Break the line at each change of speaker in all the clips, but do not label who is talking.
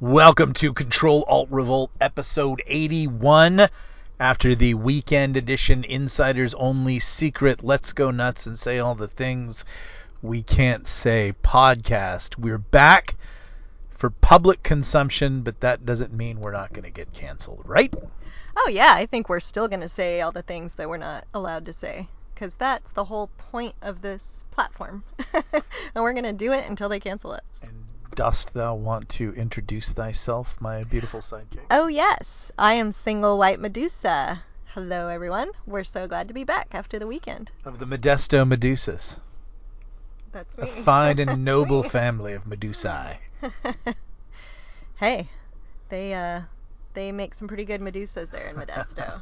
Welcome to Control Alt Revolt episode 81. After the weekend edition, insiders only secret, let's go nuts and say all the things we can't say podcast. We're back for public consumption, but that doesn't mean we're not going to get canceled, right?
Oh, yeah, I think we're still going to say all the things that we're not allowed to say because that's the whole point of this platform. and we're going to do it until they cancel us.
And dost thou want to introduce thyself, my beautiful sidekick?
Oh, yes, I am single white Medusa. Hello, everyone. We're so glad to be back after the weekend.
Of the Modesto Medusas.
That's me.
A fine and noble family of Medusae.
hey, they uh they make some pretty good Medusas there in Modesto.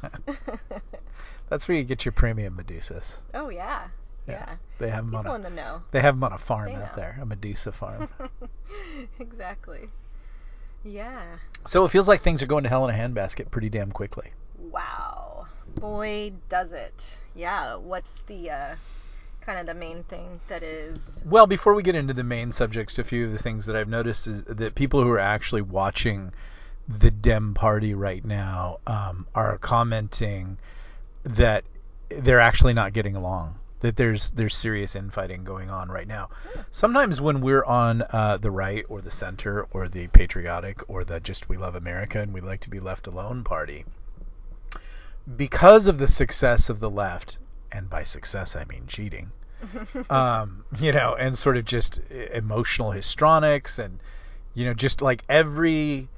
That's where you get your premium Medusas.
oh yeah. Yeah.
They have them on a,
know.
they have 'em on a farm
They
out
know.
there, a Medusa farm.
exactly. Yeah.
so it feels like things are going to hell in a handbasket pretty damn quickly.
Wow. Boy, does it. Yeah. What's the uh, kind of the main thing that is.
Well, before we get into the main subjects, a few of the things that I've noticed is that people who are actually watching the Dem Party right now um, are commenting that they're actually not getting along. That there's there's serious infighting going on right now. Sometimes when we're on uh, the right or the center or the patriotic or the just we love America and we like to be left alone party, because of the success of the left, and by success I mean cheating, um, you know, and sort of just emotional histrionics and you know just like every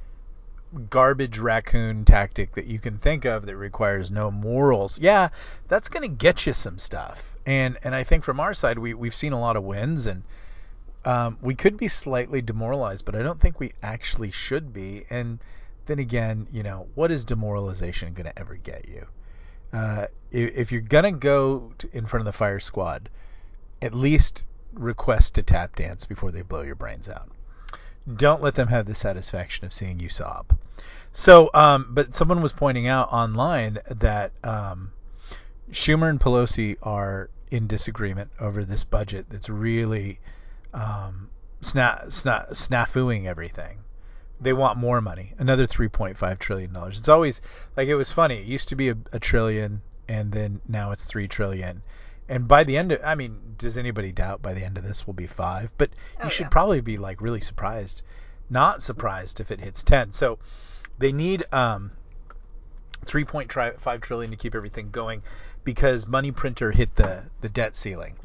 garbage raccoon tactic that you can think of that requires no morals. Yeah, that's going to get you some stuff. And and I think from our side we we've seen a lot of wins and um, we could be slightly demoralized, but I don't think we actually should be. And then again, you know, what is demoralization going to ever get you? Uh, if, if you're going to go in front of the fire squad, at least request to tap dance before they blow your brains out. Don't let them have the satisfaction of seeing you sob. So, um, but someone was pointing out online that um, Schumer and Pelosi are in disagreement over this budget that's really um, sna- sna- snafuing everything. They want more money, another 3.5 trillion dollars. It's always like it was funny. It used to be a, a trillion, and then now it's three trillion. And by the end of, I mean, does anybody doubt by the end of this will be five? But you
Oh,
should
yeah.
probably be like really surprised, not surprised if it hits ten. So they need um 3.5 trillion to keep everything going because money printer hit the the debt ceiling.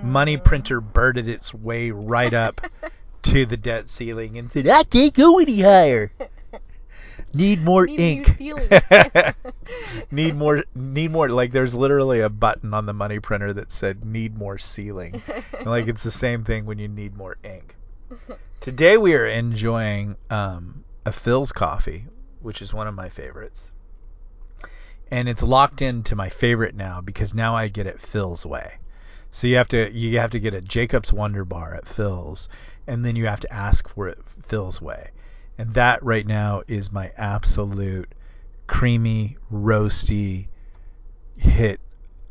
Money
Mm.
printer birded its way right up to the debt ceiling and said, "I can't go any higher. Need more
Need
ink. need more. Need more. Like there's literally a button on the money printer that said "Need more ceiling." And, like it's the same thing when you need more ink. Today we are enjoying um, a Philz coffee, which is one of my favorites. And it's locked into my favorite now because now I get it Philz way. So you have to you have to get a Jacob's Wonder Bar at Philz, and then you have to ask for it Philz way. And that right now is my absolute creamy, roasty hit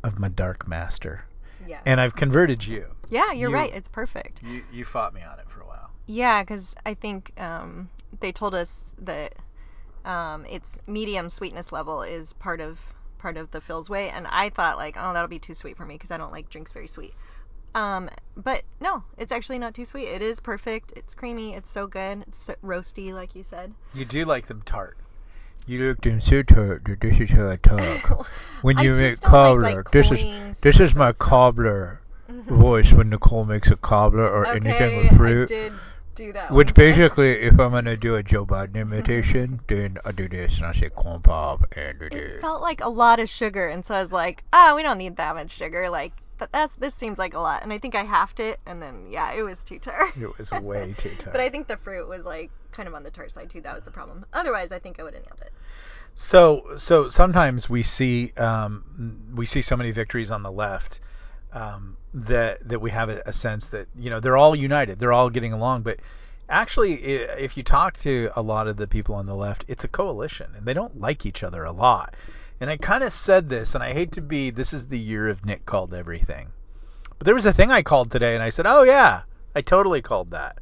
of my Dark Master.
yeah.
And I've converted you.
yeah, you're
you-
right. It's perfect.
You you fought me on it for a while.
Yeah, because I think um, they told us that um, its medium sweetness level is part of part of the Philz way, and I thought like, oh, that'll be too sweet for me because I don't like drinks very sweet. Um, but no, it's actually not too sweet. It is perfect. It's creamy. It's so good. It's so roasty, like you said.
You do like them tart. You like them so tart that this is how I talk. When you make cobbler,
like, like,
this is this is my cobbler
Mhm.
voice when Nicole makes a cobbler or anything
Okay,
with
I
fruit.
did do that.
Which
one
basically, if I'm gonna do a Joe Biden imitation, then I do this and I say corn pop and do this.
it felt like a lot of sugar, and so I was like, ah, we don't need that much sugar. Like that, that's this seems like a lot, and I think I halved it, and then yeah, it was too tart.
It was way too tart.
but I think the fruit was like kind of on the tart side too. That was the problem. Otherwise, I think I would have nailed it.
So so sometimes we see um, we see so many victories on the left um, that that we have a, sense that you know they're all united, they're all getting along. But actually, if you talk to a lot of the people on the left, it's a coalition, and they don't like each other a lot. And I kind of said this, and I hate to be. This is the year of Nick called everything. But there was a thing I called today, and I said, "Oh yeah, I totally called that."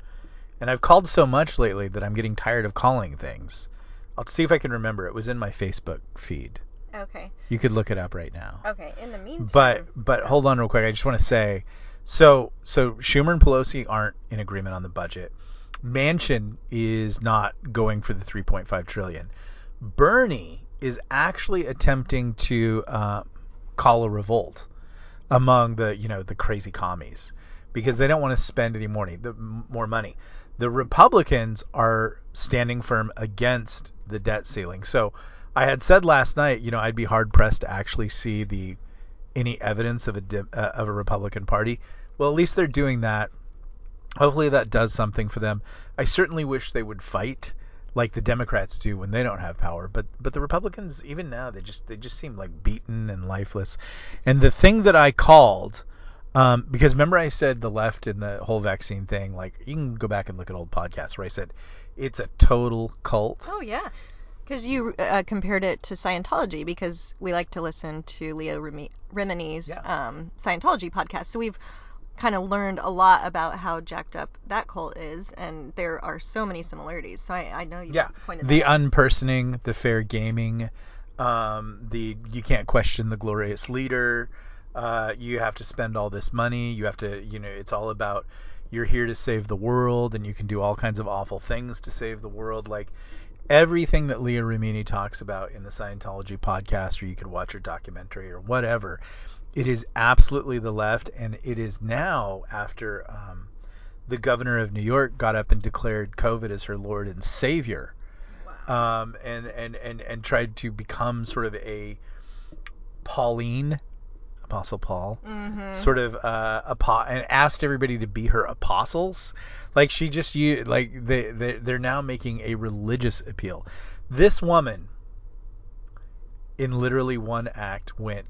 And I've called so much lately that I'm getting tired of calling things. I'll see if I can remember. It was in my Facebook feed.
Okay.
You could look it up right now.
Okay. In the meantime.
But but hold on real quick. I just want to say, so so Schumer and Pelosi aren't in agreement on the budget. Manchin is not going for the 3.5 trillion. Bernie is actually attempting to uh, call a revolt among the you know the crazy commies because they don't want to spend any money, the more money. The Republicans are standing firm against the debt ceiling. So I had said last night, you know, I'd be hard pressed to actually see the any evidence of a uh, of a Republican Party. Well, at least they're doing that. Hopefully that does something for them. I certainly wish they would fight like the Democrats do when they don't have power, but but the Republicans even now they just they just seem like beaten and lifeless. And the thing that I called um, because remember I said the left and the whole vaccine thing, like you can go back and look at old podcasts where I said it's a total cult.
Oh yeah, because you uh, compared it to Scientology because we like to listen to Leah Remini's
Yeah.
um, Scientology podcast, so we've kind of learned a lot about how jacked up that cult is, and there are so many similarities. So I, I know you
Yeah,
pointed
the
that out.
unpersoning, the fair gaming, um, the you can't question the glorious leader. Uh, you have to spend all this money. You have to, you know, it's all about you're here to save the world, and you can do all kinds of awful things to save the world. Like everything that Leah Remini talks about in the Scientology podcast, or you could watch her documentary or whatever. It is absolutely the left, and it is now after um, the governor of New York got up and declared COVID as her Lord and Savior
Wow.
um, and, and, and, and tried to become sort of a Pauline, Apostle Paul,
hmm
sort of uh, apo- and asked everybody to be her apostles. Like she just you like they, they they're now making a religious appeal. This woman, in literally one act, went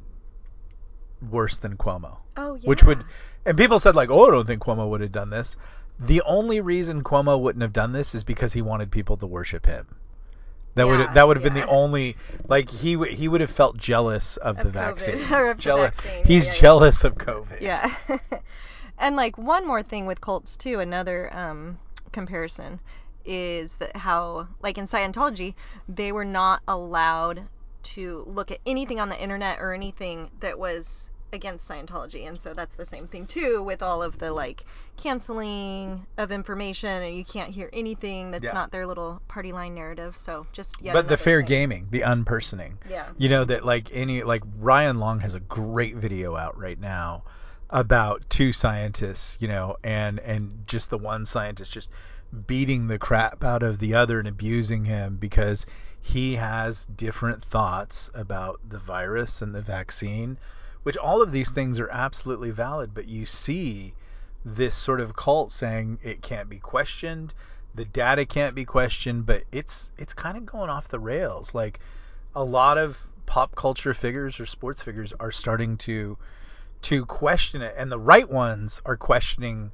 worse than Cuomo
Oh yeah.
which would and people said like oh i don't think cuomo would have done this the only reason cuomo wouldn't have done this is because he wanted people to worship him that
Yeah,
would that would have been the only like he would he would have felt jealous of,
Of
the
COVID,
vaccine
of the
jealous
vaccine,
he's
yeah, yeah.
jealous of covid
Yeah. and like one more thing with cults too, another um, comparison is that how like in Scientology they were not allowed to look at anything on the internet or anything that was against Scientology. And so that's the same thing too with all of the like canceling of information and you can't hear anything that's
Yeah.
not their little party line narrative. So just yeah.
but the fair
thing.
gaming the unpersoning
Yeah.
you know that like any like Ryan Long has a great video out right now about two scientists, you know, and and just the one scientist just beating the crap out of the other and abusing him because he has different thoughts about the virus and the vaccine, which all of these things are absolutely valid, but you see this sort of cult saying it can't be questioned, the data can't be questioned, but it's it's kind of going off the rails. Like a lot of pop culture figures or sports figures are starting to to question it and the right ones are questioning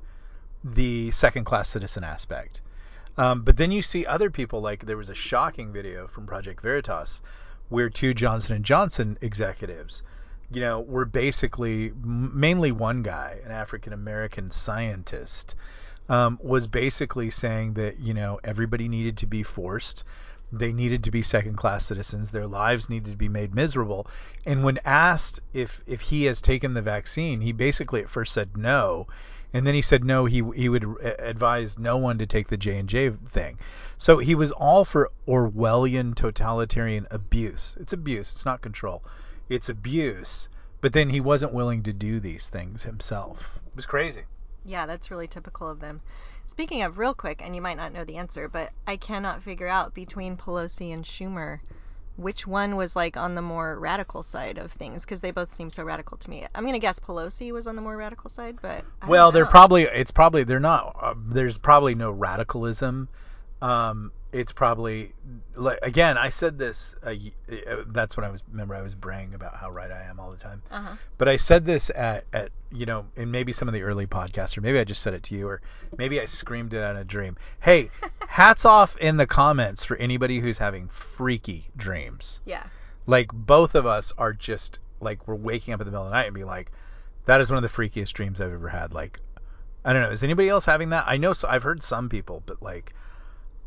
the second class citizen aspect. Um, but then you see other people like there was a shocking video from project veritas where two johnson & johnson executives you know were basically mainly one guy an african american scientist um, was basically saying that you know everybody needed to be forced they needed to be second class citizens. Their lives needed to be made miserable. And when asked if if he has taken the vaccine he basically at first said no. And then he said no he he would advise no one to take the J&J thing. So he was all for orwellian totalitarian abuse. It's abuse. It's not control. It's abuse. But then he wasn't willing to do these things himself. It was crazy
Yeah, that's really typical of them. Speaking of real quick, and you might not know the answer, but I cannot figure out between Pelosi and Schumer which one was like on the more radical side of things because they both seem so radical to me. I'm gonna guess Pelosi was on the more radical side, but I
well they're probably it's probably they're not uh, there's probably no radicalism um it's probably like again i said this uh, that's when i was remember i was braying about how right i am all the time
Uh-huh.
but i said this at at you know in maybe some of the early podcasts or maybe i just said it to you or maybe i screamed it out in a dream hey hats off in the comments for anybody who's having freaky dreams
Yeah.
like both of us are just like we're waking up in the middle of the night and be like that is one of the freakiest dreams i've ever had like I don't know. Is anybody else having that? I know so, I've heard some people, but like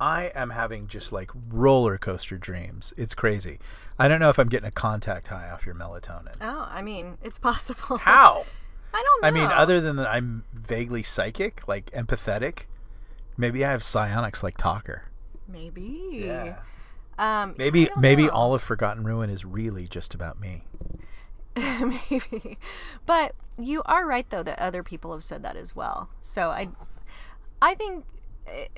I am having just like roller coaster dreams. It's crazy. I don't know if I'm getting a contact high off your melatonin.
Oh, I mean, it's possible.
How?
I don't know.
I mean, other than that, I'm vaguely psychic, like empathetic. Maybe I have psionics like Talker.
maybe.
Yeah.
Um,
Maybe maybe
know.
all of Forgotten Ruin is really just about me.
maybe. But you are right though that other people have said that as well. So I I think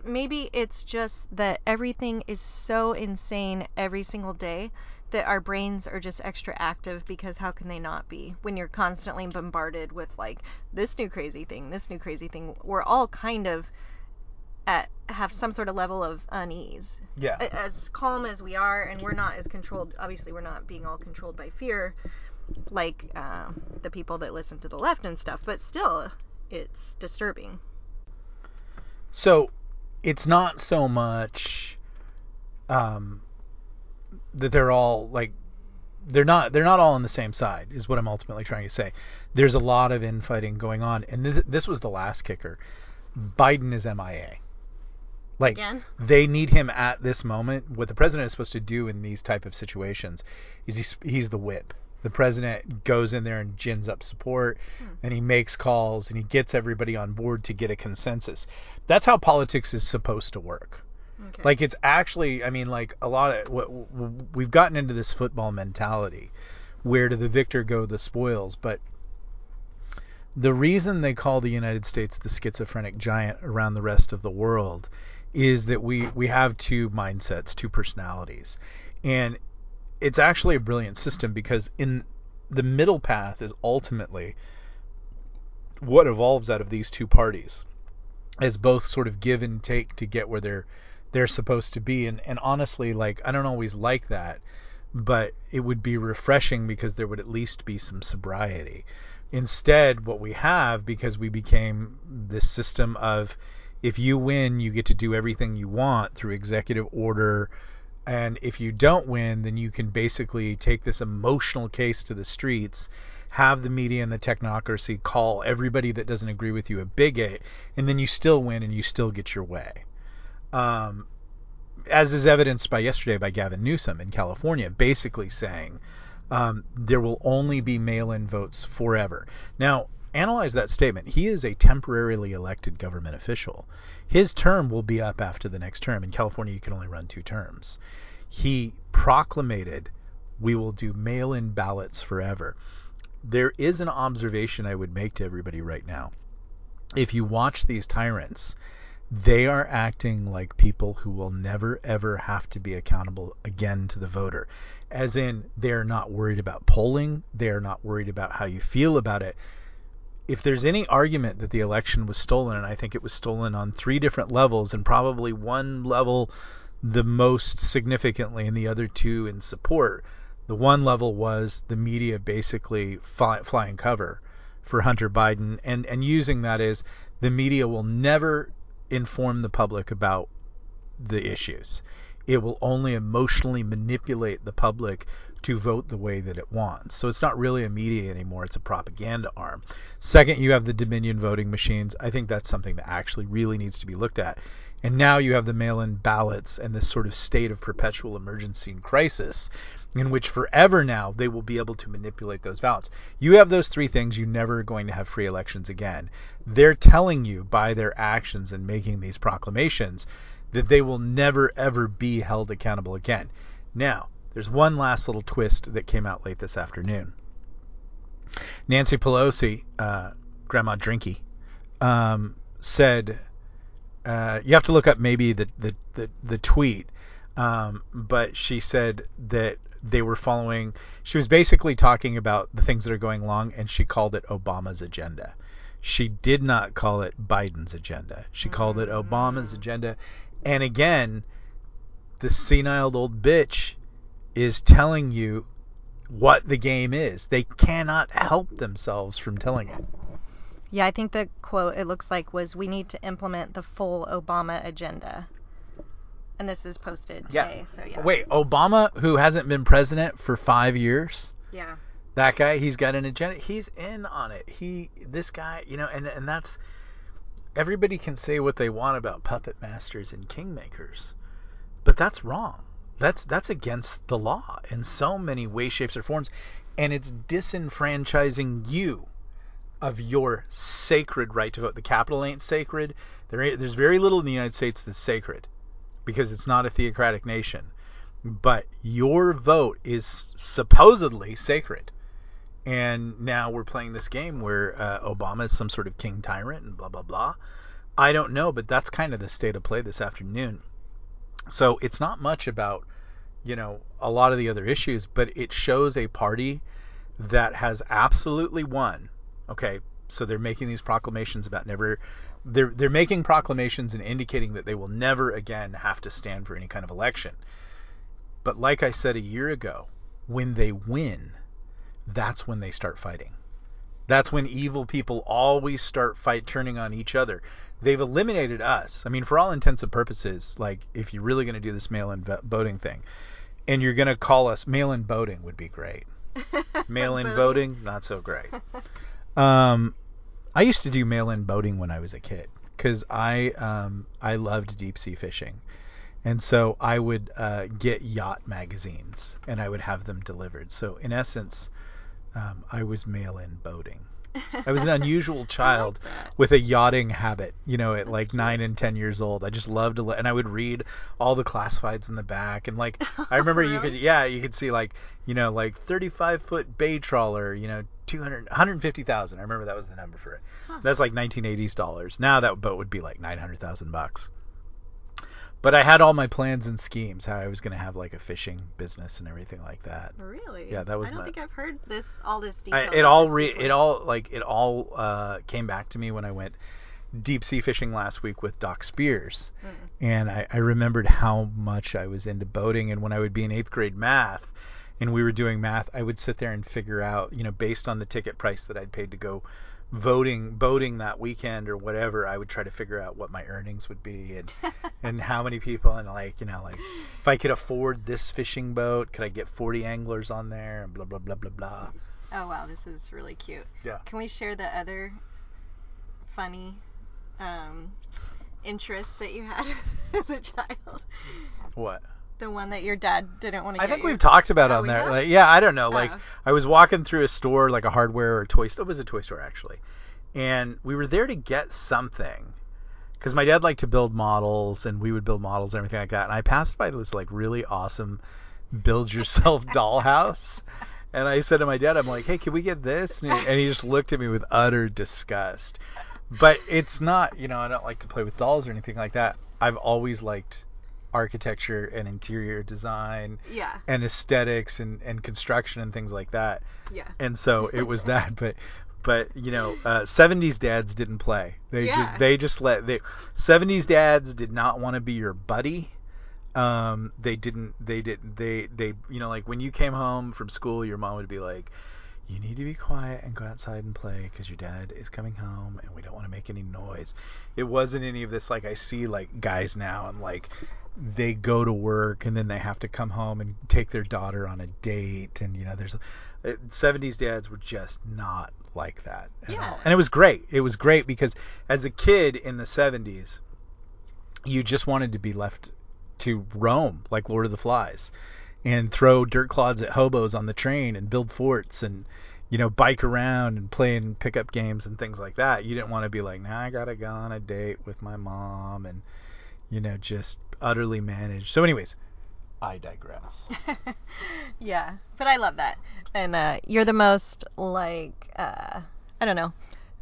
maybe it's just that everything is so insane every single day that our brains are just extra active because how can they not be when you're constantly bombarded with like this new crazy thing, this new crazy thing. We're all kind of at have some sort of level of unease
Yeah.
as calm as we are and we're not as controlled obviously we're not being all controlled by fear like uh, the people that listen to the left and stuff but still it's disturbing
So it's not so much um, that they're all like they're not they're not all on the same side is what I'm ultimately trying to say. There's a lot of infighting going on, and th- this was the last kicker. Biden is MIA. Like
Again?
they need him at this moment. What the president is supposed to do in these type of situations is he's he's the whip. The president goes in there and gins up support, hmm. and he makes calls and he gets everybody on board to get a consensus. That's how politics is supposed to work.
okay
Like it's actually, I mean, like a lot of w- w- we've gotten into this football mentality, where to the victor go the spoils. But the reason they call the United States the schizophrenic giant around the rest of the world is that we we have two mindsets, two personalities, and it's actually a brilliant system because in the middle path is ultimately what evolves out of these two parties as both sort of give and take to get where they're they're supposed to be. And and honestly like I don't always like that but it would be refreshing because there would at least be some sobriety. Instead what we have because we became this system of if you win you get to do everything you want through executive order and if you don't win then you can basically take this emotional case to the streets have the media and the technocracy call everybody that doesn't agree with you a bigot and then you still win and you still get your way um, as is evidenced by yesterday by Gavin Newsom in California, basically saying um, there will only be mail-in votes forever. Now, analyze that statement. He is a temporarily elected government official. His term will be up after the next term. In California, you can only run two terms. He proclamated, "We will do mail-in ballots forever." There is an observation I would make to everybody right now. If you watch these tyrants, they are acting like people who will never ever have to be accountable again to the voter. As in, they're not worried about polling, they're not worried about how you feel about it. If there's any argument that the election was stolen, and I think it was stolen on three different levels, and probably one level the most significantly, and the other two in support, the one level was the media basically fly, flying cover for Hunter Biden, and, and using that as the media will never inform the public about the issues. It will only emotionally manipulate the public to vote the way that it wants. So it's not really a media anymore, it's a propaganda arm. Second, you have the Dominion voting machines. I think that's something that actually really needs to be looked at. And now you have the mail in ballots and this sort of state of perpetual emergency and crisis in which forever now they will be able to manipulate those ballots. You have those three things, you're never going to have free elections again. They're telling you by their actions and making these proclamations that they will never ever be held accountable again. Now, there's one last little twist that came out late this afternoon. Nancy Pelosi, uh, Grandma Drinky, um, said, uh, you have to look up maybe the, the, the, the tweet, um, but she said that they were following, she was basically talking about the things that are going along, and she called it Obama's agenda. She did not call it Biden's agenda. She called it Obama's agenda. And again, the senile old bitch is telling you what the game is. They cannot help themselves from telling it.
Yeah, I think the quote it looks like was we need to implement the full Obama agenda. And this is posted today, so yeah.
Wait, Obama, who hasn't been president for five years,
Yeah.
that guy, he's got an agenda. He's in on it. He, this guy, you know, and and that's everybody can say what they want about puppet masters and kingmakers, but that's wrong. That's that's against the law in so many ways, shapes, or forms, and it's disenfranchising you of your sacred right to vote. The capital ain't sacred. There, there's very little in the United States that's sacred because it's not a theocratic nation. But your vote is supposedly sacred. And now we're playing this game where uh, Obama is some sort of king tyrant and blah, blah, blah. I don't know, but that's kind of the state of play this afternoon. So it's not much about, you know, a lot of the other issues, but it shows a party that has absolutely won. Okay, so they're making these proclamations about never they're they're making proclamations and indicating that they will never again have to stand for any kind of election. But like I said a year ago, when they win, that's when they start fighting. That's when evil people always start fight turning on each other. They've eliminated us. I mean, for all intents and purposes, like if you're really going to do this mail-in voting thing, and you're going to call us mail-in voting would be great. mail-in voting, not so great. Um, I used to do mail-in boating when I was a kid because I um, I loved deep sea fishing, and so I would uh, get yacht magazines and I would have them delivered. So in essence, um, I was mail-in boating. I was an unusual child with a yachting habit, you know, at like nine and ten years old. I just loved to, and I would read all the classifieds in the back, and like I remember you could, yeah, you could see like, you know, like 35 foot bay trawler, you know, 200, 150,000. I remember that was the number for it.
Huh.
That's like 1980s dollars. Now that boat would be like 900,000 bucks. But I had all my plans and schemes how I was going to have like a fishing business and everything like that.
Really?
Yeah, that was
I don't
my-
think I've heard this all this
I, it all re,
before.
it all like it all uh, came back to me when I went deep sea fishing last week with Doc Spears,
Mm.
and I, I remembered how much I was into boating. And when I would be in eighth grade math, and we were doing math, I would sit there and figure out, you know, based on the ticket price that I'd paid to go voting boating that weekend or whatever, I would try to figure out what my earnings would be and and how many people and like you know like if I could afford this fishing boat, could I get 40 anglers on there and blah blah blah blah blah.
Oh wow, this is really cute.
Yeah.
Can we share the other funny um, interest that you had as a child?
What?
The one that your dad didn't want to get.
I think
you?
we've talked about
Oh,
on there.
have?
Like, yeah, I don't know. Like,
Oh.
I was walking through a store, like a hardware or a toy store. It was a toy store actually, and we were there to get something because my dad liked to build models, and we would build models and everything like that. And I passed by this like really awesome build-yourself dollhouse, and I said to my dad, "I'm like, hey, can we get this?" And he, and he just looked at me with utter disgust. But it's not, you know, I don't like to play with dolls or anything like that. I've always liked architecture and interior design
Yeah.
and aesthetics and, and construction and things like that.
Yeah.
And so it was that, but but you know, uh, 70s dads didn't play. They
Yeah.
just they just let they 70s dads did not want to be your buddy. Um, they didn't they didn't they they you know like when you came home from school, your mom would be like, you need to be quiet and go outside and play because your dad is coming home and we don't want to make any noise. It wasn't any of this like I see like guys now and like they go to work and then they have to come home and take their daughter on a date and you know there's uh, 70s dads were just not like that at
Yeah.
all. And it was great. It was great because as a kid in the 70s you just wanted to be left to roam like Lord of the Flies and throw dirt clods at hobos on the train and build forts and you know bike around and play in pickup games and things like that. You didn't want to be like, "Now I got to go on a date with my mom and you know just utterly manage." So anyways, I digress.
yeah, but I love that. And uh, you're the most like uh, I don't know,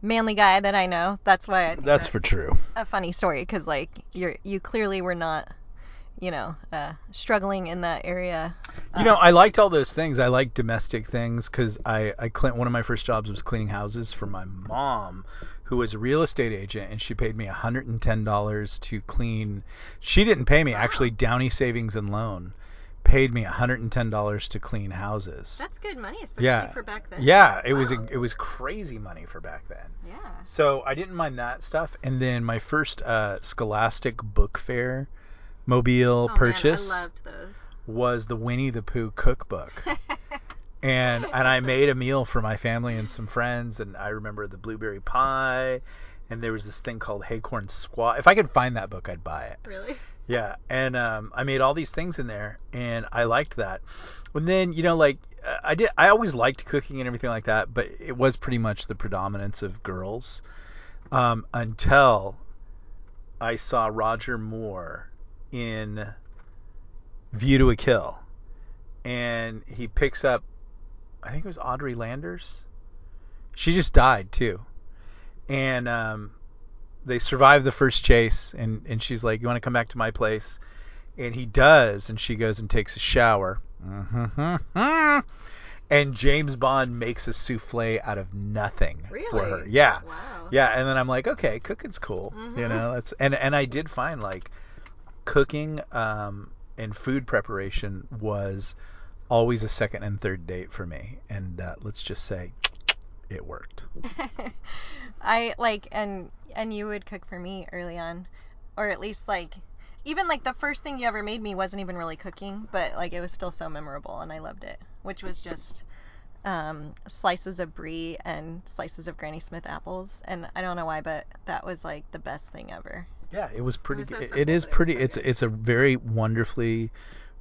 manly guy that I know. That's why I think
That's for true.
a funny story because like you're you clearly were not, you know, uh, struggling in that area.
You know, I liked all those things. I liked domestic things because I, I clean, one of my first jobs was cleaning houses for my mom, who was a real estate agent, and she paid me $110 to clean. She didn't pay me actually. Downey Savings and Loan paid me $110 to clean houses.
that's good money, especially
yeah,
for back then.
yeah, it was a, it was crazy money for back then.
Yeah.
So I didn't mind that stuff. And then my first uh, Scholastic Book Fair mobile
Oh,
purchase
Man, I loved those.
was the Winnie the Pooh cookbook. and and I made a meal for my family and some friends and I remember the blueberry pie and there was this thing called Haycorn Squaw. If I could find that book, I'd buy it.
Really?
Yeah, and um, I made all these things in there, and I liked that. And then you know, like uh, I did, I always liked cooking and everything like that, but it was pretty much the predominance of girls um, until I saw Roger Moore in View to a Kill, and he picks up, I think it was Audrey Landers. She just died too, and um, they survive the first chase, and and she's like, "You want to come back to my place?" And he does, and she goes and takes a shower. Mm-hmm. And James Bond makes a souffle out of nothing for her. Yeah.
Wow.
Yeah, and then I'm like, okay, cooking's cool. You
Mhm.
know, that's and and I did find like cooking um and food preparation was always a second and third date for me. And uh, let's just say it worked.
I like and and you would cook for me early on, or at least like even like the first thing you ever made me wasn't even really cooking, but like it was still so memorable and I loved it, which was just um, slices of brie and slices of Granny Smith apples, and I don't know why, but that was like the best thing ever.
Yeah, it was pretty.
was so
good. it is
it
pretty. it's it's a very wonderfully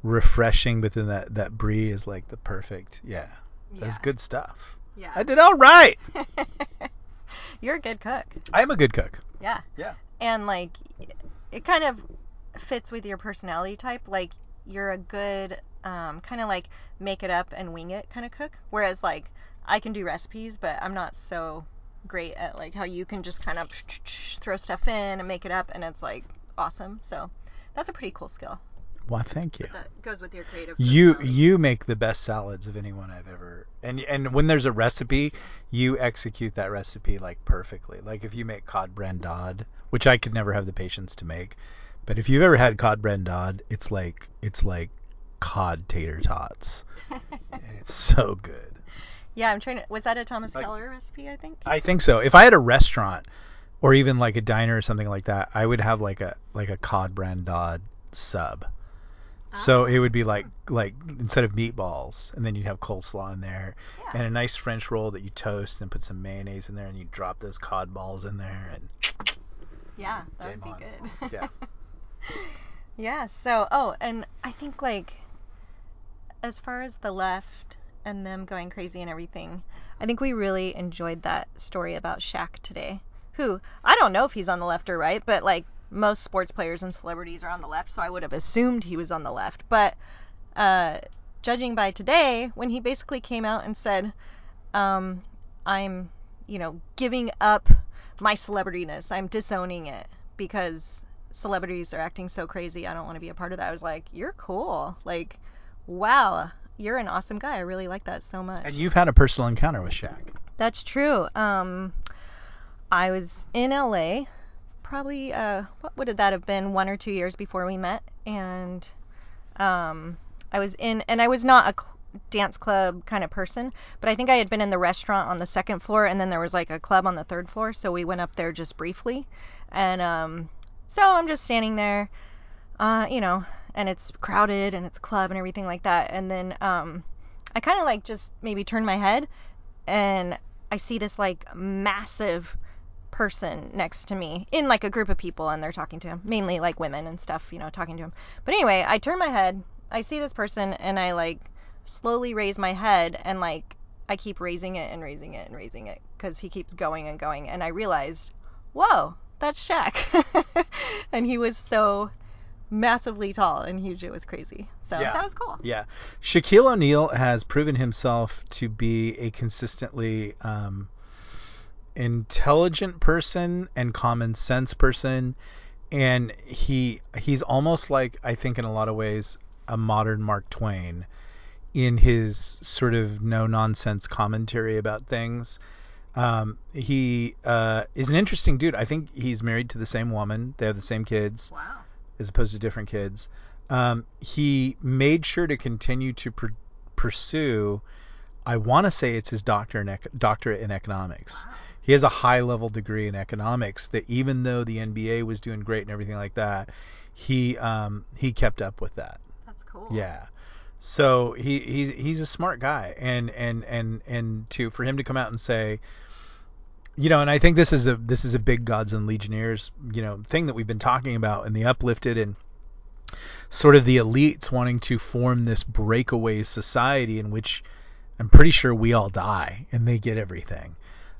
refreshing, but then that that brie is like the perfect. Yeah, that's good stuff.
Yeah.
I did all right.
You're a good cook.
I am a good cook.
Yeah.
Yeah.
And like it kind of fits with your personality type. Like you're a good um, kind of like make it up and wing it kind of cook. Whereas like I can do recipes, but I'm not so great at like how you can just kind of throw stuff in and make it up and it's like awesome. So that's a pretty cool skill.
Well, thank you.
That goes with your creative.
You
personality.
you make the best salads of anyone I've ever and and when there's a recipe, you execute that recipe like perfectly. Like if you make cod brandade, which I could never have the patience to make, but if you've ever had cod brandade, it's like it's like cod tater tots, and it's so good.
Yeah, I'm trying to. Was that a Thomas
Like-
Keller recipe? I think.
I think so. If I had a restaurant or even like a diner or something like that, I would have like a like a cod brandade sub. So
Ah.
it would be like like instead of meatballs, and then you'd have coleslaw in there,
Yeah.
and a nice French roll that you toast and put some mayonnaise in there, and you drop those cod balls in there, and
Yeah, that would
on.
be good.
Yeah.
yeah, so oh, and I think like as far as the left and them going crazy and everything, I think we really enjoyed that story about Shaq today. Who I don't know if he's on the left or right, but like most sports players and celebrities are on the left, so I would have assumed he was on the left. But uh, judging by today, when he basically came out and said, um, "I'm, you know, giving up my celebrityness. I'm disowning it because celebrities are acting so crazy. I don't want to be a part of that." I was like, "You're cool. Like, wow, you're an awesome guy. I really like that so much."
and you've had a personal encounter with Shaq.
That's true. Um, I was in LA, probably uh, what would that have been? One or two years before we met, and um, I was in, and I was not a cl- dance club kind of person, but I think I had been in the restaurant on the second floor, and then there was like a club on the third floor, so we went up there just briefly, and um, so I'm just standing there, uh, you know, and it's crowded and it's club and everything like that, and then um, I kind of like just maybe turn my head and I see this like massive person next to me in like a group of people and they're talking to him, mainly like women and stuff, you know, talking to him. But anyway, I turn my head, I see this person and I like slowly raise my head and like I keep raising it and raising it and raising it cuz he keeps going and going and I realized, "Whoa, that's Shaq." and he was so massively tall and huge it was crazy. So
Yeah.
that was cool.
Yeah, Shaquille O'Neal has proven himself to be a consistently um, intelligent person and common sense person, and he he's almost like I think in a lot of ways a modern Mark Twain in his sort of no nonsense commentary about things. Um, he uh, is an interesting dude. I think he's married to the same woman. They have the same kids
Wow.
As opposed to different kids. Um, he made sure to continue to pr- pursue. I want to say it's his doctor in ec- doctorate in economics.
Wow.
He has a high level degree in economics. That even though the NBA was doing great and everything like that, he um, he kept up with that.
That's cool.
Yeah. So he, he he's a smart guy, and and and and to for him to come out and say, you know, and I think this is a this is a big gods and legionnaires, you know, thing that we've been talking about in the uplifted and sort of the elites wanting to form this breakaway society in which I'm pretty sure we all die and they get everything.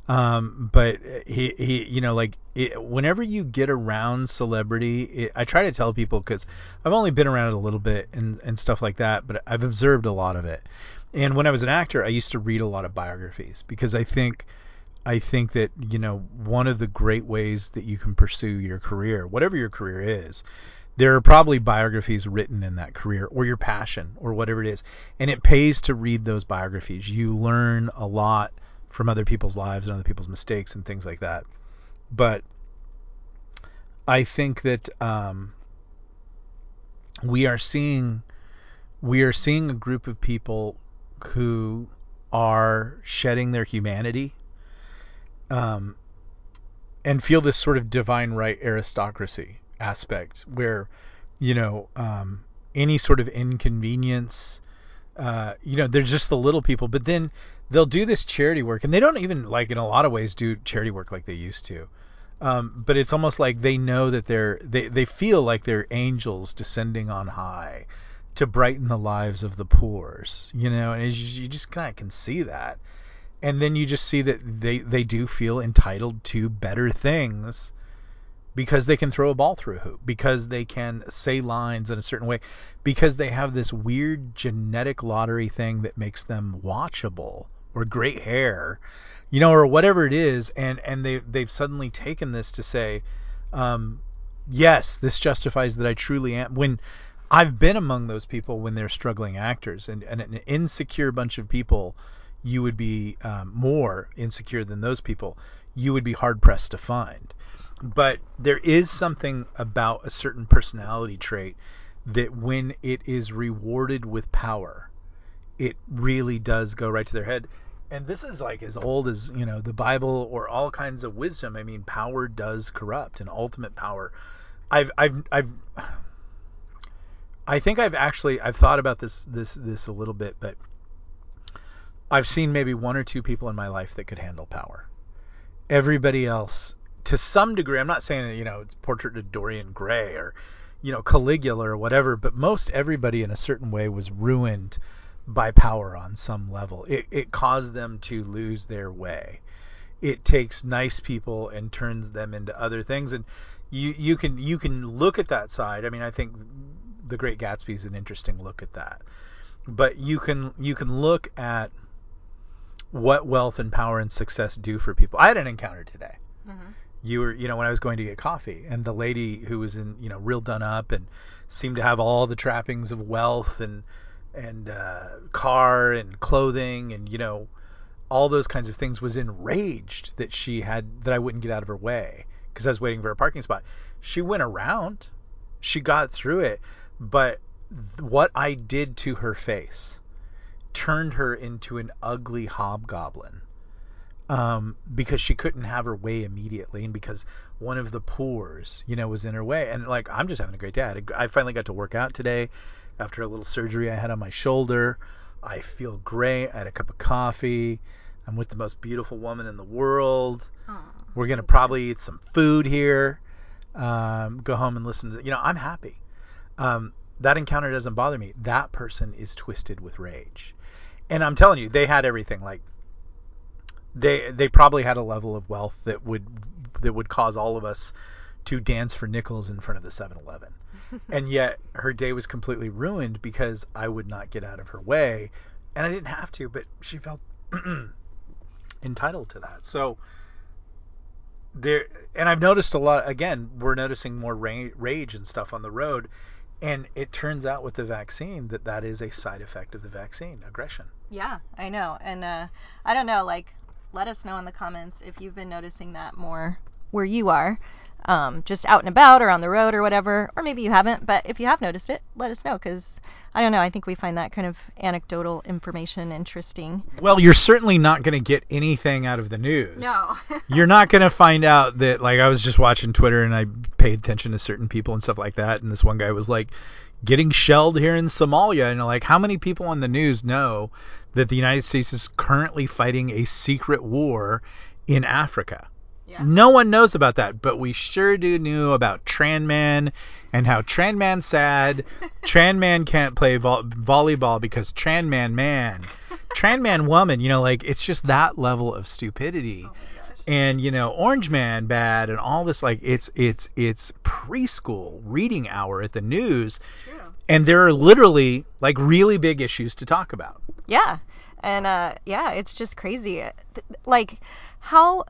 Um, but he, he, you know, like it, whenever you get around celebrity, it, I try to tell people because I've only been around it a little bit and, and stuff like that, but I've observed a lot of it. And when I was an actor, I used to read a lot of biographies because I think, I think that you know one of the great ways that you can pursue your career, whatever your career is, there are probably biographies written in that career or your passion or whatever it is, and it pays to read those biographies. You learn a lot from other people's lives and other people's mistakes and things like that. But I think that um, we are seeing we are seeing a group of people who are shedding their humanity um, and feel this sort of divine right aristocracy aspect where you know um, any sort of inconvenience uh, you know they're just the little people but then they'll do this charity work and they don't even like in a lot of ways do charity work like they used to. Um, but it's almost like they know that they're they, they feel like they're angels descending on high to brighten the lives of the poor you know and just, you just kind of can see that and then you just see that they they do feel entitled to better things because they can throw a ball through a hoop, because they can say lines in a certain way, because they have this weird genetic lottery thing that makes them watchable or great hair, you know, or whatever it is, and and they they've suddenly taken this to say, um, yes, this justifies that I truly am. When I've been among those people when they're struggling actors and, and an insecure bunch of people, you would be um, more insecure than those people. You would be hard pressed to find but there is something about a certain personality trait that when it is rewarded with power, it really does go right to their head. And this is like as old as, you know, the Bible or all kinds of wisdom. I mean, power does corrupt and ultimate power. I've I've I've I think I've actually I've thought about this this this a little bit, but I've seen maybe one or two people in my life that could handle power. Everybody else to some degree, I'm not saying you know it's portrait of Dorian Gray or you know Caligula or whatever, but most everybody in a certain way was ruined by power on some level. It, it caused them to lose their way. It takes nice people and turns them into other things, and you you can you can look at that side. I mean, I think The Great Gatsby is an interesting look at that, but you can you can look at what wealth and power and success do for people. I had an encounter today. Mm-hmm you were, you know, when I was going to get coffee, and the lady who was in, you know, real done up and seemed to have all the trappings of wealth and and uh, car and clothing and you know all those kinds of things was enraged that she had that I wouldn't get out of her way because I was waiting for a parking spot. She went around, she got through it, but what I did to her face turned her into an ugly hobgoblin um, because she couldn't have her way immediately, and because one of the pores, you know, was in her way. And like, I'm just having a great day. I finally got to work out today after a little surgery I had on my shoulder. I feel great. I had a cup of coffee. I'm with the most beautiful woman in the world. Aww, We're gonna probably eat some food here. Um, go home and listen to. You know, I'm happy. Um, that encounter doesn't bother me. That person is twisted with rage, and I'm telling you, they had everything. Like they they probably had a level of wealth that would that would cause all of us to dance for nickels in front of the 7-Eleven. and yet her day was completely ruined because I would not get out of her way and I didn't have to, but she felt entitled to that. So there and I've noticed a lot again, we're noticing more rage and stuff on the road and it turns out with the vaccine that that is a side effect of the vaccine, aggression.
Yeah, I know. And uh I don't know like let us know in the comments if you've been noticing that more where you are, um, just out and about or on the road or whatever, or maybe you haven't. But if you have noticed it, let us know because I don't know. I think we find that kind of anecdotal information interesting.
Well, you're certainly not going to get anything out of the news.
No.
you're not going to find out that like I was just watching Twitter and I paid attention to certain people and stuff like that, and this one guy was like, getting shelled here in Somalia. And like, how many people on the news know that the United States is currently fighting a secret war in Africa.
Yeah.
No one knows about that, but we sure do knew about Tran Man and how Tran Man sad. Tran Man can't play vo- volleyball because Tran Man man. Tran Man woman, you know, like it's just that level of stupidity.
Oh.
And you know, Orange Man bad and all this like it's it's it's preschool reading hour at the news
True.
and there are literally like really big issues to talk about.
Yeah. And uh yeah, it's just crazy. Like how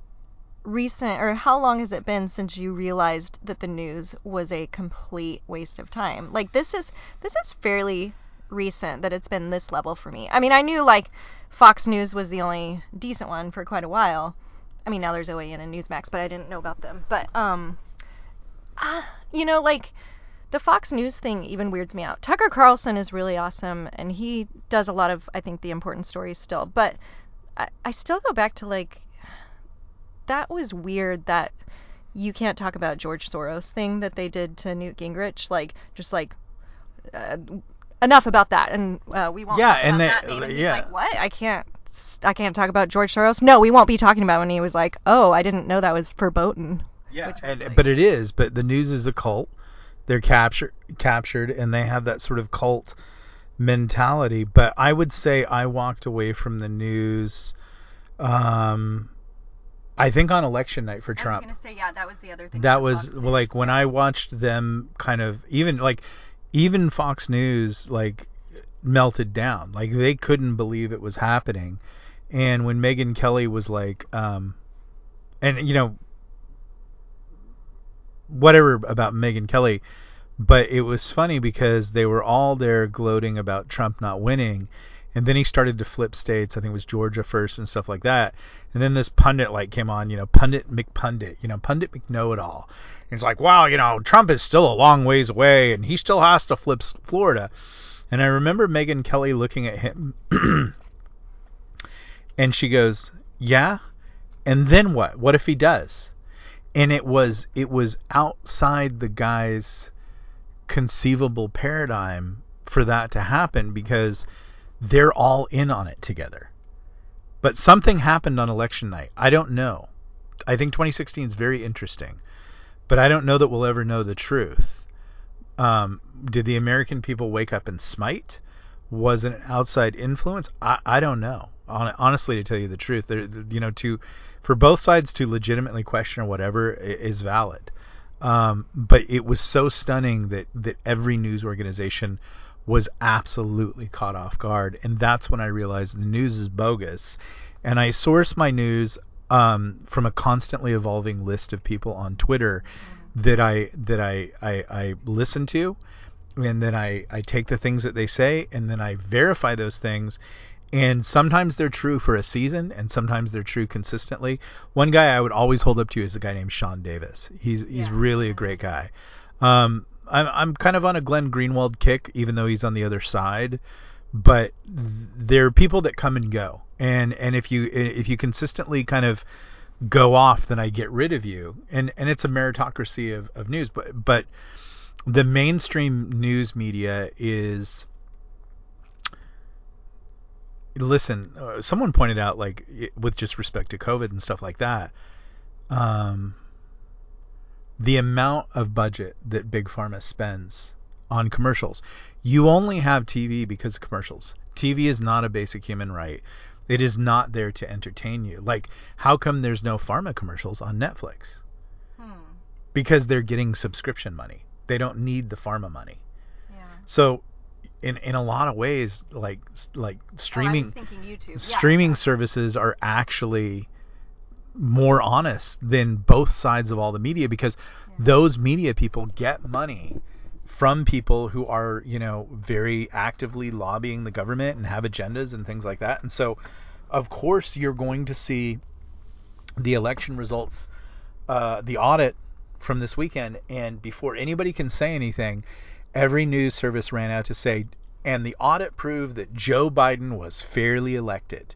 recent or how long has it been since you realized that the news was a complete waste of time? Like this is this is fairly recent that it's been this level for me. I mean, I knew like Fox News was the only decent one for quite a while. I mean, now there's OAN and Newsmax, but I didn't know about them. But um ah, you know, like the Fox News thing even weirds me out. Tucker Carlson is really awesome, and he does a lot of, I think, the important stories still. But I, I still go back to like, that was weird that you can't talk about George Soros thing that they did to Newt Gingrich. Like, just like, uh, enough about that, and uh, we won't.
Yeah, and
about
they-.
And he's
yeah.
like, what? I can't. I can't talk about George Soros. No, we won't be talking about when he was like, "Oh, I didn't know that was verboten."
Yeah, and,
like-
but it is. But the news is a cult. They're captured, captured, and they have that sort of cult mentality. But I would say I walked away from the news. Um, I think on election night for Trump.
I was gonna say, yeah, that was the other thing.
that was well, like when I watched them kind of even like even Fox News like melted down. Like they couldn't believe it was happening. And when Megyn Kelly was like um and you know whatever about Megyn Kelly, but it was funny because they were all there gloating about Trump not winning. And then he started to flip states. I think it was Georgia first and stuff like that. And then this pundit like came on, you know, pundit McPundit, you know, pundit McKnow-it-all. And it's like, wow, you know, Trump is still a long ways away, and he still has to flip Florida. And I remember Megyn Kelly looking at him, and she goes, "Yeah, and then what? What if he does?" And it was it was outside the guy's conceivable paradigm for that to happen because they're all in on it together. But something happened on election night. I don't know. I think 2016 is very interesting, but I don't know that we'll ever know the truth. Um, did the American people wake up and smite? Was it an outside influence? I, I don't know. Hon- honestly, to tell you the truth, you know, to for both sides to legitimately question or whatever is valid. Um, but it was so stunning that that every news organization was absolutely caught off guard, and that's when I realized the news is bogus. And I source my news um, from a constantly evolving list of people on Twitter that I that I, I I listen to, and then I I take the things that they say, and then I verify those things. And sometimes they're true for a season, and sometimes they're true consistently. One guy I would always hold up to is a guy named Sean Davis. He's he's
Yeah.
really a great guy. Um, I'm I'm kind of on a Glenn Greenwald kick, even though he's on the other side. But th- there are people that come and go, and and if you if you consistently kind of go off, then I get rid of you, and and it's a meritocracy of, of news. But but the mainstream news media is listen. Uh, someone pointed out like with just respect to COVID and stuff like that. Um, the amount of budget that big pharma spends on commercials. You only have TV because of commercials. TV is not a basic human right. It is not there to entertain you. Like, how come there's no pharma commercials on Netflix?
Hmm.
Because they're getting subscription money. They don't need the pharma money.
Yeah.
So, in in a lot of ways, like like
Oh, I was
streaming
thinking YouTube. Yeah,
streaming
yeah.
services are actually more honest than both sides of all the media because
Yeah.
those media people get money from people who are, you know, very actively lobbying the government and have agendas and things like that. And so, of course, you're going to see the election results, uh, the audit from this weekend, and before anybody can say anything, every news service ran out to say, and the audit proved that Joe Biden was fairly elected.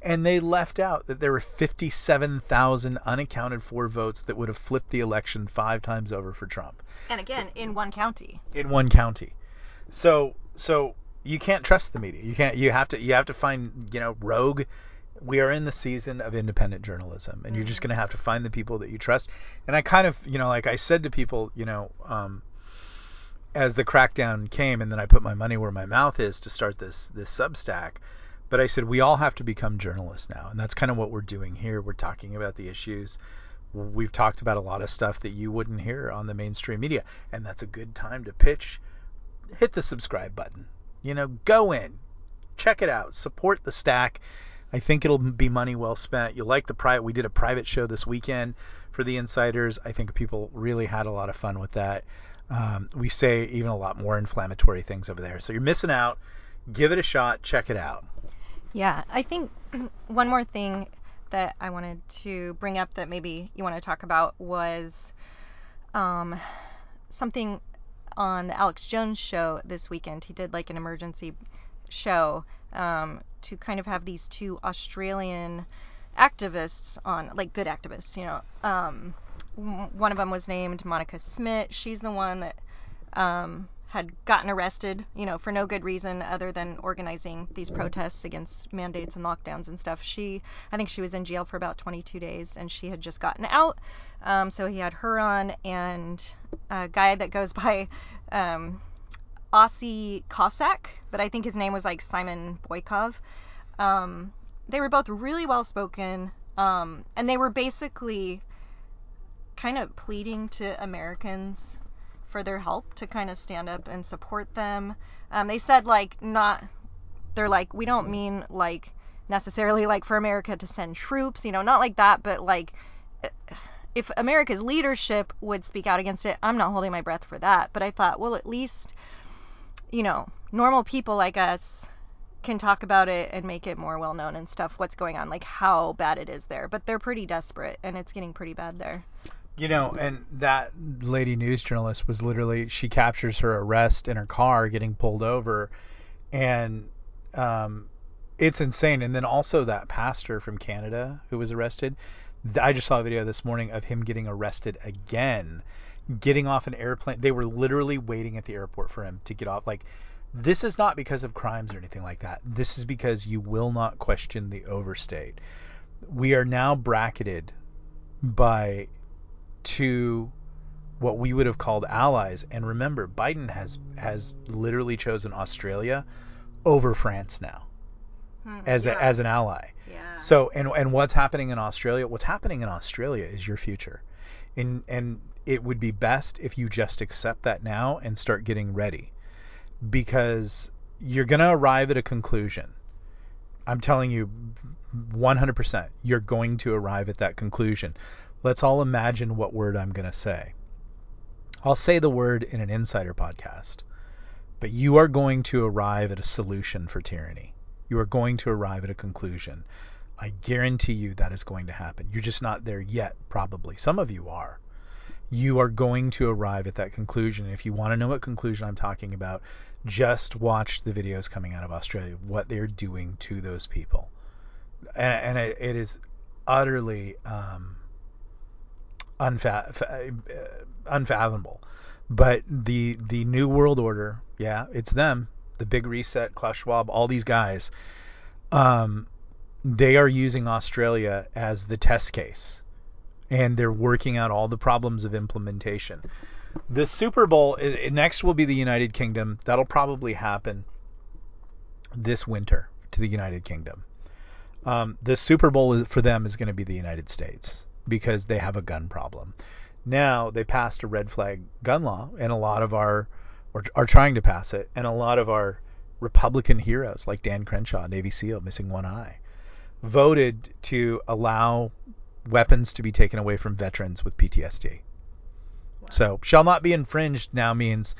And they left out that there were 57,000 unaccounted for votes that would have flipped the election five times over for Trump
And again, in one county.
in one county. So so you can't trust the media. You can't. You have to. You have to find you know rogue we are in the season of independent journalism, and you're just
Mm-hmm.
going to have to find the people that you trust. And I kind of, you know, like I said to people, you know, um, as the crackdown came, and then I put my money where my mouth is to start this this Substack. But I said we all have to become journalists now, and that's kind of what we're doing here. We're talking about the issues. We've talked about a lot of stuff that you wouldn't hear on the mainstream media, and that's a good time to pitch. Hit the subscribe button. You know, go in, check it out, support the stack. I think it'll be money well spent. You'll like the private. We did a private show this weekend for the insiders. I think people really had a lot of fun with that. Um, we say even a lot more inflammatory things over there. So you're missing out. Give it a shot. Check it out.
Yeah, I think one more thing that I wanted to bring up that maybe you want to talk about was um, something on the Alex Jones show this weekend. He did like an emergency show um, to kind of have these two Australian activists on, like good activists, you know. Um, one of them was named Monica Smith. She's the one that um, had gotten arrested, you know, for no good reason other than organizing these protests against mandates and lockdowns and stuff. She, I think she was in jail for about 22 days and she had just gotten out. Um, so he had her on and a guy that goes by um, Aussie Cossack, but I think his name was like Simon Boykoff. Um, they were both really well spoken um, and they were basically kind of pleading to Americans for their help to kind of stand up and support them. Um, they said like not they're like we don't mean like necessarily like for America to send troops, you know, not like that, but like if America's leadership would speak out against it, I'm not holding my breath for that. But I thought, well, at least you know, normal people like us can talk about it and make it more well known and stuff what's going on like how bad it is there but they're pretty desperate and it's getting pretty bad there
You know, and that lady news journalist was literally she captures her arrest in her car getting pulled over, and um, it's insane. And then also that pastor from Canada who was arrested. I just saw a video this morning of him getting arrested again, getting off an airplane. They were literally waiting at the airport for him to get off. Like, this is not because of crimes or anything like that. This is because you will not question the overstate. We are now bracketed by to what we would have called allies. And remember, Biden has has literally chosen Australia over France now hmm, as a, as an ally.
yeah
So and and what's happening in Australia? What's happening in Australia is your future. And and it would be best if you just accept that now and start getting ready. Because you're going to arrive at a conclusion. I'm telling you 100% you're going to arrive at that conclusion. Let's all imagine what word I'm going to say. I'll say the word in an insider podcast. But you are going to arrive at a solution for tyranny. You are going to arrive at a conclusion. I guarantee you that is going to happen. You're just not there yet, probably. Some of you are. You are going to arrive at that conclusion. If you want to know what conclusion I'm talking about, just watch the videos coming out of Australia, what they're doing to those people. And, and it, it is utterly um, unfa- uh, unfathomable. But the the new world order, yeah, it's them. The big reset, Klaus Schwab, all these guys, um, they are using Australia as the test case, and they're working out all the problems of implementation. The Super Bowl next will be the United Kingdom. That'll probably happen this winter to the United Kingdom. Um, the Super Bowl for them is going to be the United States because they have a gun problem. Now they passed a red flag gun law, and a lot of our or are trying to pass it, and a lot of our Republican heroes like Dan Crenshaw, Navy SEAL, missing one eye, voted to allow weapons to be taken away from veterans with PTSD. So shall not be infringed now means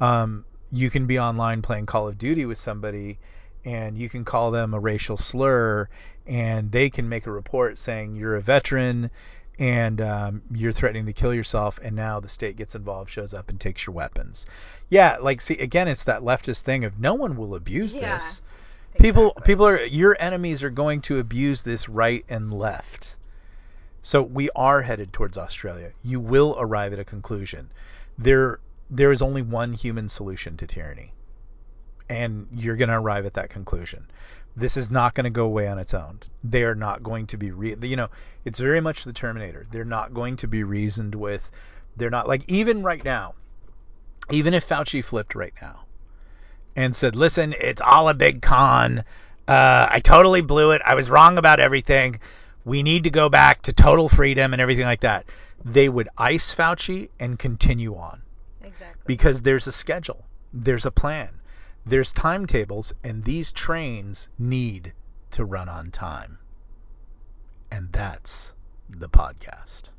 um, you can be online playing Call of Duty with somebody and you can call them a racial slur and they can make a report saying you're a veteran and um, you're threatening to kill yourself and now the state gets involved shows up and takes your weapons yeah like see again it's that leftist thing of no one will abuse
Yeah,
this people
exactly.
people are your enemies are going to abuse this right and left so we are headed towards Australia. You will arrive at a conclusion. There there is only one human solution to tyranny. And you're going to arrive at that conclusion. This is not going to go away on its own. They are not going to be re- you know, it's very much the Terminator. They're not going to be reasoned with. They're not like even right now. Even if Fauci flipped right now and said, "Listen, it's all a big con. Uh, I totally blew it. I was wrong about everything. We need to go back to total freedom and everything like that." They would ice Fauci and continue on.
Exactly.
Because there's a schedule, there's a plan, there's timetables, and these trains need to run on time. And that's the podcast.